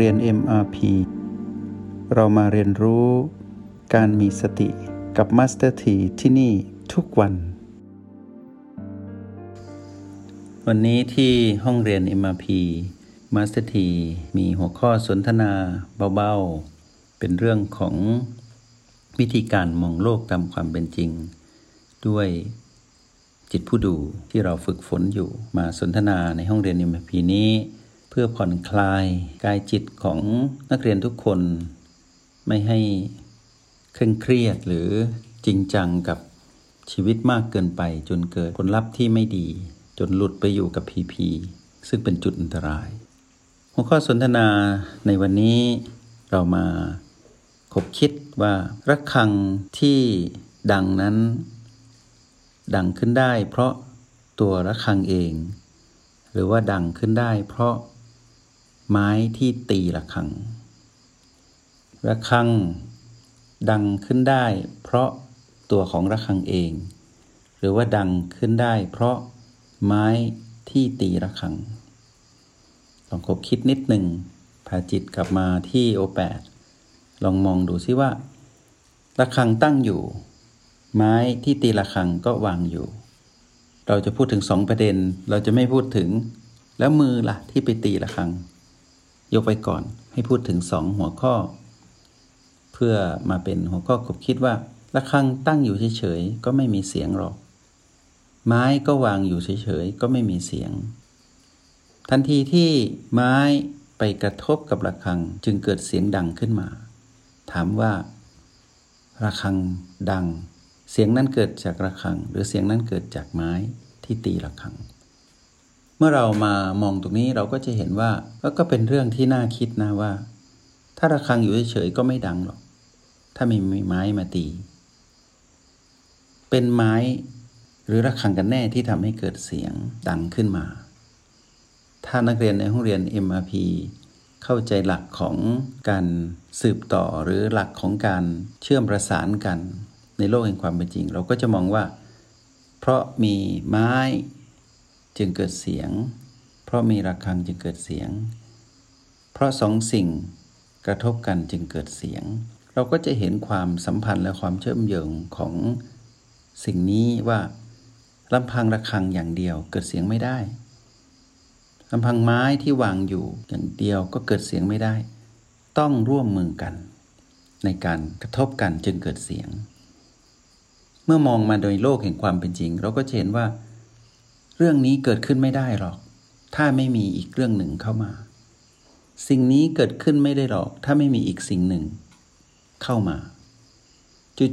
เรียน MRP เรามาเรียนรู้การมีสติกับ Master T ที่ที่นี่ทุกวัน วันนี้ที่ห้องเรียน MRP Master T มีหัวข้อสนทนาเบาๆ เป็นเรื่องของวิธีการมองโลกตามความเป็นจริง ด้วยจิตผู้ดูที่เราฝึกฝนอยู่มาสนทนาในห้องเรียน MRP นี้ พื่อผ่อนคลายกายจิตของนักเรียนทุกคน ไม่ให้เคร่งเครียดหรือจริงจังกับชีวิตมากเกินไปจนเกิดผลลัพธ์ที่ไม่ดี จนหลุดไปอยู่กับพีพีซึ่งเป็นจุดอันตราย หัวข้อสนทนาในวันนี้เรามาคบคิดว่าระฆังที่ดังนั้น ดังขึ้นได้ เพราะตัวระฆังเอง หรือว่าดังขึ้นได้ เพราะ ไม้ที่ตีระฆัง ระฆัง ดังขึ้นได้ เพราะตัวของระฆังเอง หรือว่าดังขึ้นได้ เพราะไม้ที่ตีระฆังลองคบคิดนิดหนึ่งพาจิตกลับมาที่โอแปดลองมองดูซิว่าระฆังตั้งอยู่ ไม้ที่ตีระฆังก็วางอยู่ เราจะพูดถึงสองประเด็น เราจะไม่พูดถึง แล้วมือละ่ะที่ไปตีระฆัง ยกไว้ก่อนให้พูดถึงสองหัวข้อ เพื่อมาเป็นหัวข้อคบคิดว่าระฆังตั้งอยู่เฉยๆก็ไม่มีเสียงหรอก ไม้ก็วางอยู่เฉยๆก็ไม่มีเสียง ทันทีที่ไม้ไปกระทบกับระฆังจึงเกิดเสียงดังขึ้นมา ถามว่าระฆังดัง เสียงนั้นเกิดจากระฆัง หรือเสียงนั้นเกิดจากไม้ที่ตีระฆัง เมื่อเรามามองตรงนี้เราก็จะเห็นว่าก็เป็นเรื่องที่น่าคิดนะว่า ถ้าระฆังอยู่เฉยๆก็ไม่ดังหรอก ถ้าไม่มีไม้มาตี เป็นไม้หรือระฆังกันแน่ที่ทำให้เกิดเสียงดังขึ้นมา ถ้านักเรียนในห้องเรียน MRP เข้าใจหลักของการสืบต่อหรือหลักของการเชื่อมประสานกัน ในโลกแห่งความเป็นจริง เราก็จะมองว่า เพราะมีไม้ จึงเกิดเสียง เพราะมีระฆังจึงเกิดเสียง เพราะสองสิ่งกระทบกันจึงเกิดเสียง เราก็จะเห็นความสัมพันธ์และความเชื่อมโยงของสิ่งนี้ว่าลำพังระฆังอย่างเดียวเกิดเสียงไม่ได้ลำพังไม้ที่วางอยู่อย่างเดียวก็เกิดเสียงไม่ได้ ต้องร่วมมือกัน ในการกระทบกันจึงเกิดเสียง เมื่อมองมาโดยโลกแห่งความเป็นจริง เราก็จะเห็นว่า เรื่องนี้เกิดขึ้นไม่ได้หรอก ถ้าไม่มีอีกเรื่องหนึ่งเข้ามา สิ่งนี้เกิดขึ้นไม่ได้หรอก ถ้าไม่มีอีกสิ่งหนึ่ง เข้ามา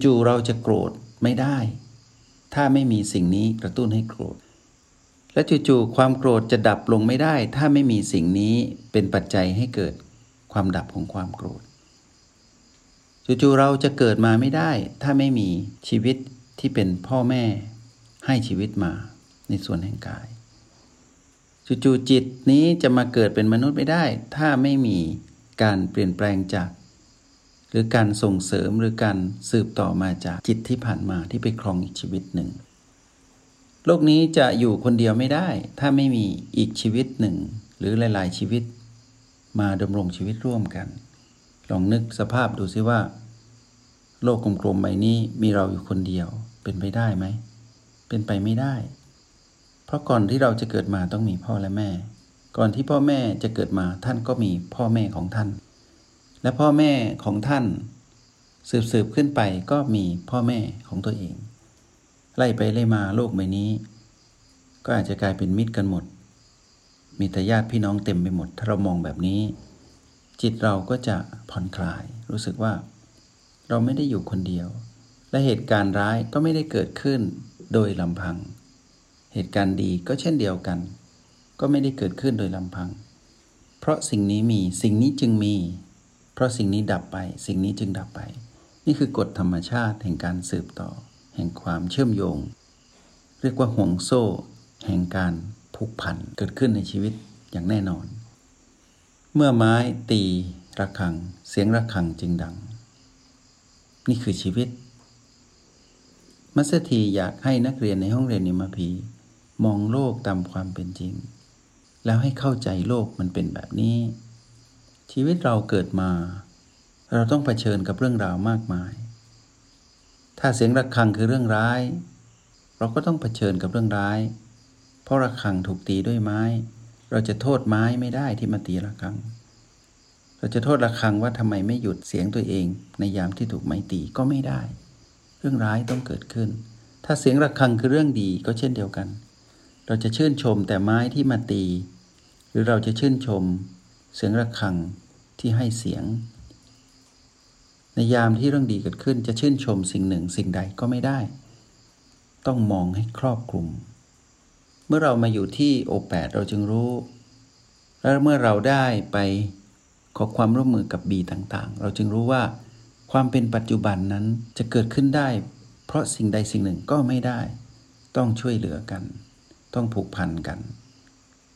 จู่ๆเราจะโกรธไม่ได้ ถ้าไม่มีสิ่งนี้กระตุ้นให้โกรธ และจู่ๆความโกรธจะดับลงไม่ได้ ถ้าไม่มีสิ่งนี้เป็นปัจจัยให้เกิดความดับของความโกรธจู่ๆเราจะเกิดมาไม่ได้ ถ้าไม่มีชีวิตที่เป็นพ่อแม่ให้ชีวิตมา ในส่วนแห่งกายจู่ๆจิตนี้จะมาเกิดเป็นมนุษย์ไม่ได้ ถ้าไม่มีการเปลี่ยนแปลงจาก หรือการส่งเสริมหรือการสืบต่อมาจากจิตที่ผ่านมาที่ไปครองอีกชีวิตหนึ่ง โลกนี้จะอยู่คนเดียวไม่ได้ ถ้าไม่มีอีกชีวิตหนึ่ง หรือหลาย ๆ ชีวิต มาดำรงชีวิตร่วมกัน ลองนึกสภาพดูซิว่า โลกกลมๆใบนี้มีเราอยู่คนเดียวเป็นไปได้ไหมเป็นไปไม่ได้ เพราะก่อนที่เราจะเกิดมาต้องมีพ่อและแม่ ก่อนที่พ่อแม่จะเกิดมาท่านก็มีพ่อแม่ของท่าน และพ่อแม่ของท่านสืบสืบขึ้นไปก็มีพ่อแม่ของตัวเอง ไล่ไปไล่มาโลกใบนี้ ก็อาจจะกลายเป็นมิตรกันหมด มีแต่ญาติพี่น้องเต็มไปหมด ถ้าเรามองแบบนี้ จิตเราก็จะผ่อนคลาย รู้สึกว่า เราไม่ได้อยู่คนเดียว และเหตุการณ์ร้ายก็ไม่ได้เกิดขึ้นโดยลำพัง เหตุการณ์ดีก็เช่นเดียวกัน ก็ไม่ได้เกิดขึ้นโดยลำพัง เพราะสิ่งนี้มีสิ่งนี้จึงมี เพราะสิ่งนี้ดับไป สิ่งนี้จึงดับไป นี่คือกฎธรรมชาติแห่งการสืบต่อ แห่งความเชื่อมโยง เรียกว่าห่วงโซ่ แห่งการผูกพันเกิดขึ้นในชีวิตอย่างแน่นอน เมื่อไม้ตีระฆัง เสียงระฆังจึงดัง นี่คือชีวิตมัสถีอยากให้นักเรียนในห้องเรียนนิมพี มองโลกตามความเป็นจริง แล้วให้เข้าใจโลกมันเป็นแบบนี้ ชีวิตเราเกิดมา เราต้องเผชิญกับเรื่องราวมากมาย ถ้าเสียงระฆังคือเรื่องร้าย เราก็ต้องเผชิญกับเรื่องร้าย เพราะระฆังถูกตีด้วยไม้ เราจะโทษไม้ไม่ได้ที่มาตีระฆัง เราจะโทษระฆังว่าทำไมไม่หยุดเสียงตัวเอง ในยามที่ถูกไม้ตีก็ไม่ได้ เรื่องร้ายต้องเกิดขึ้น ถ้าเสียงระฆังคือเรื่องดีก็เช่นเดียวกัน เราจะชื่นชมแต่ไม้ที่มาตี หรือเราจะชื่นชม เสียงระฆังที่ให้เสียง ในยามที่เรื่องดีเกิดขึ้นจะชื่นชมสิ่งหนึ่งสิ่งใดก็ไม่ได้ ต้องมองให้ครอบคลุม เมื่อเรามาอยู่ที่โอแปดเราจึงรู้ และเมื่อเราได้ไปขอความร่วมมือกับบีต่างๆ เราจึงรู้ว่าความเป็นปัจจุบันนั้นจะเกิดขึ้นได้ เพราะสิ่งใดสิ่งหนึ่งก็ไม่ได้ ต้องช่วยเหลือกัน ต้องผูกพันกัน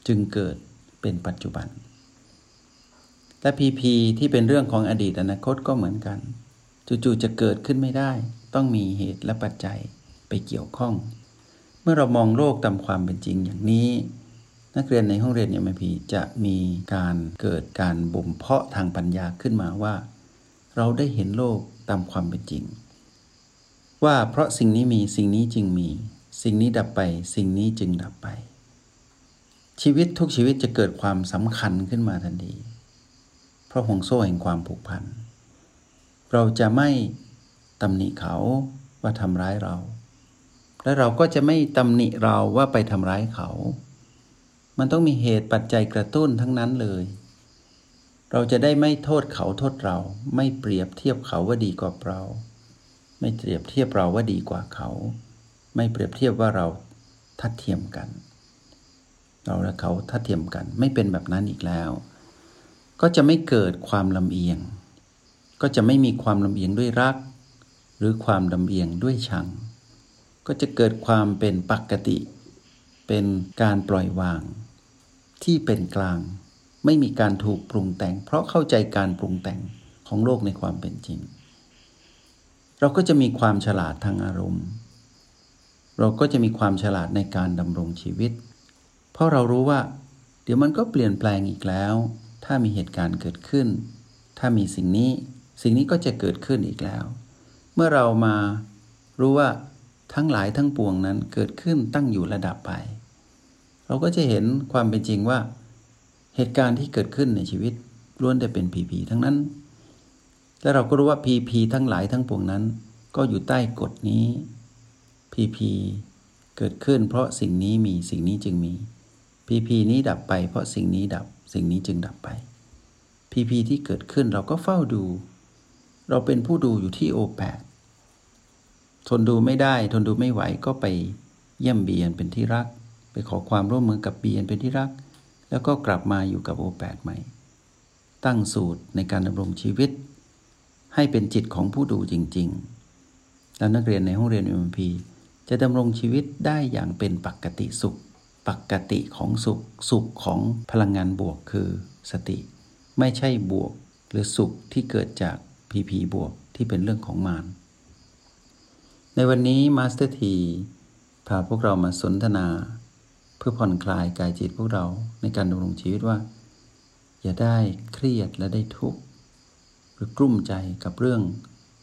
จึงเกิดเป็นปัจจุบัน และพีพีที่เป็นเรื่องของอดีตอนาคตก็เหมือนกันจู่ๆจะเกิดขึ้นไม่ได้ ต้องมีเหตุและปัจจัยไปเกี่ยวข้อง เมื่อเรามองโลกตามความเป็นจริงอย่างนี้ นักเรียนในห้องเรียนเอ็มพีจะมีการเกิดการบ่มเพาะทางปัญญาขึ้นมาว่า เราได้เห็นโลกตามความเป็นจริง ว่าเพราะสิ่งนี้มีสิ่งนี้จึงมี สิ่งนี้ดับไป สิ่งนี้จึงดับไป ชีวิตทุกชีวิตจะเกิดความสำคัญขึ้นมาทันที เพราะห่วงโซ่แห่งความผูกพัน เราจะไม่ตำหนิเขาว่าทำร้ายเรา และเราก็จะไม่ตำหนิเราว่าไปทำร้ายเขา มันต้องมีเหตุปัจจัยกระตุ้นทั้งนั้นเลย เราจะได้ไม่โทษเขาโทษเรา ไม่เปรียบเทียบเขาว่าดีกว่าเรา ไม่เปรียบเทียบเราว่าดีกว่าเขา ไม่เปรียบเทียบว่าเราทัดเทียมกัน เราและเขาทัดเทียมกัน ไม่เป็นแบบนั้นอีกแล้ว ก็จะไม่เกิดความลำเอียง ก็จะไม่มีความลำเอียงด้วยรัก หรือความลำเอียงด้วยชัง ก็จะเกิดความเป็นปกติ เป็นการปล่อยวาง ที่เป็นกลาง ไม่มีการถูกปรุงแต่ง เพราะเข้าใจการปรุงแต่งของโลกในความเป็นจริง เราก็จะมีความฉลาดทางอารมณ์ เราก็จะมีความฉลาดในการดำรงชีวิต เพราะเรารู้ว่า เดี๋ยวมันก็เปลี่ยนแปลงอีกแล้ว ถ้ามีเหตุการณ์เกิดขึ้น ถ้ามีสิ่งนี้ สิ่งนี้ก็จะเกิดขึ้นอีกแล้ว เมื่อเรามารู้ว่าทั้งหลายทั้งปวงนั้นเกิดขึ้นตั้งอยู่ระดับไป เราก็จะเห็นความเป็นจริงว่า เหตุการณ์ที่เกิดขึ้นในชีวิตล้วนแต่เป็นผีผีทั้งนั้น และเราก็รู้ว่าผีผีทั้งหลายทั้งปวงนั้น ก็อยู่ใต้กฎนี้ ผีผีเกิดขึ้น เพราะสิ่งนี้มีสิ่งนี้จึงมีผีผีนี้ดับไป เพราะสิ่งนี้ดับ สิ่งนี้จึงดับไปพีพีที่เกิดขึ้นเราก็เฝ้าดู เราเป็นผู้ดูอยู่ที่โอแปดทนดูไม่ได้ ทนดูไม่ไหวก็ไปเยี่ยมเบียนเป็นที่รัก ไปขอความร่วมมือกับเบียนเป็นที่รัก แล้วก็กลับมาอยู่กับโอแปดใหม่ ตั้งสูตรในการดำรงชีวิต ให้เป็นจิตของผู้ดูจริง ๆ แล้วนักเรียนในห้องเรียน MP จะดำรงชีวิตได้อย่างเป็นปกติสุข ปกติของสุข สุขของพลังงานบวกคือสติ ไม่ใช่บวก หรือสุขที่เกิดจาก PP บวกที่เป็นเรื่องของมารในวันนี้ Master T พาพวกเรามาสนทนา เพื่อผ่อนคลายกายจิตพวกเราในการดำรงชีวิตว่า อย่าได้เครียดและได้ทุกข์หรือกลุ้มใจกับเรื่อง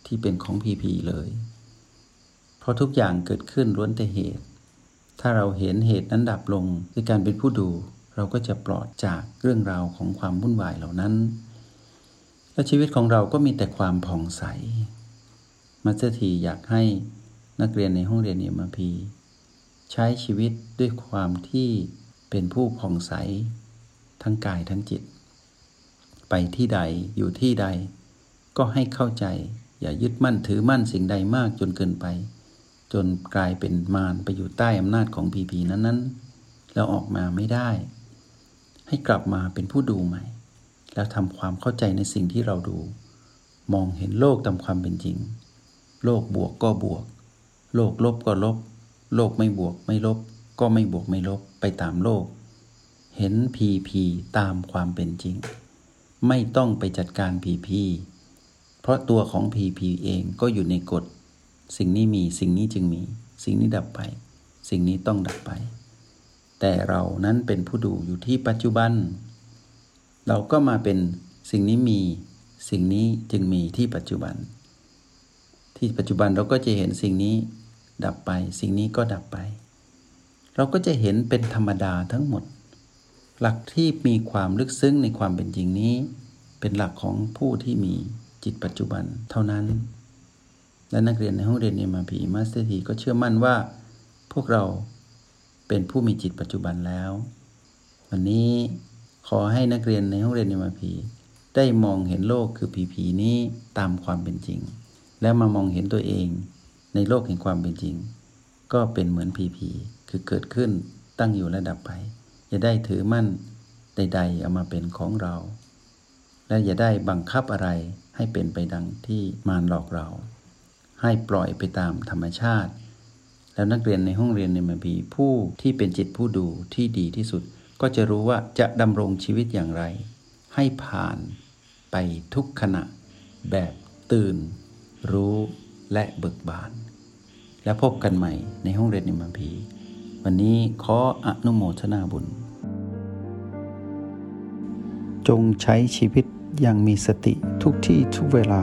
ที่เป็นของ PP เลย เพราะทุกอย่างเกิดขึ้นล้วนแต่เหตุ ถ้าเราเห็นเหตุนั้นดับลงด้วยการเป็นผู้ดู เราก็จะปลอดจากเรื่องราวของความวุ่นวายเหล่านั้น และชีวิตของเราก็มีแต่ความผ่องใส Master T อยากให้นักเรียนในห้องเรียนเอ็มพีใช้ชีวิตด้วยความที่เป็นผู้ผ่องใส ทั้งกายทั้งจิต ไปที่ใดอยู่ที่ใด ก็ให้เข้าใจ อย่ายึดมั่นถือมั่นสิ่งใดมากจนเกินไป จนกลายเป็นมารไปอยู่ใต้อำนาจของผีผีนั้นๆ แล้วออกมาไม่ได้ ให้กลับมาเป็นผู้ดูใหม่ แล้วทำความเข้าใจในสิ่งที่เราดู มองเห็นโลกตามความเป็นจริง โลกบวกก็บวก โลกลบก็ลบ โลกไม่บวกไม่ลบ ก็ไม่บวกไม่ลบไปตามโลก เห็นผีผีตามความเป็นจริง ไม่ต้องไปจัดการผีผีเพราะตัวของผีผีเองก็อยู่ในกฎ สิ่งนี้มีสิ่งนี้จึงมี สิ่งนี้ดับไป สิ่งนี้ต้องดับไป แต่เรานั้นเป็นผู้ดูอยู่ที่ปัจจุบัน เราก็มาเป็นสิ่งนี้มี สิ่งนี้จึงมีที่ปัจจุบัน ที่ปัจจุบันเราก็จะเห็นสิ่งนี้ดับไป สิ่งนี้ก็ดับไป เราก็จะเห็นเป็นธรรมดาทั้งหมด หลักที่มีความลึกซึ้งในความเป็นจริงนี้ เป็นหลักของผู้ที่มีจิตปัจจุบันเท่านั้น และนักเรียนในห้องเรียนเอ็มพีมาสเตีก็เชื่อมั่นว่า พวกเราเป็นผู้มีจิตปัจจุบันแล้ว วันนี้ขอให้นักเรียนในห้องเรียนเอ็มพีได้มองเห็นโลกคือผีผีนี้ตามความเป็นจริง แล้วมามองเห็นตัวเอง ในโลกแห่งความเป็นจริง ก็เป็นเหมือนผีผีคือเกิดขึ้นตั้งอยู่และดับไป อย่าได้ถือมั่นใดๆเอามาเป็นของเรา และอย่าได้บังคับอะไรให้เป็นไปดังที่มารหลอกเรา ให้ปล่อยไปตามธรรมชาติ แล้วนักเรียนในห้องเรียนในมัพีผู้ที่เป็นจิตผู้ดูที่ดีที่สุด ก็จะรู้ว่าจะดำรงชีวิตอย่างไร ให้ผ่านไปทุกขณะ แบบตื่น รู้และเบิกบาน แล้วพบกันใหม่ในห้องเรียนในมัพีวันนี้ขออนุโมทนาบุญ จงใช้ชีวิตอย่างมีสติทุกที่ทุกเวลา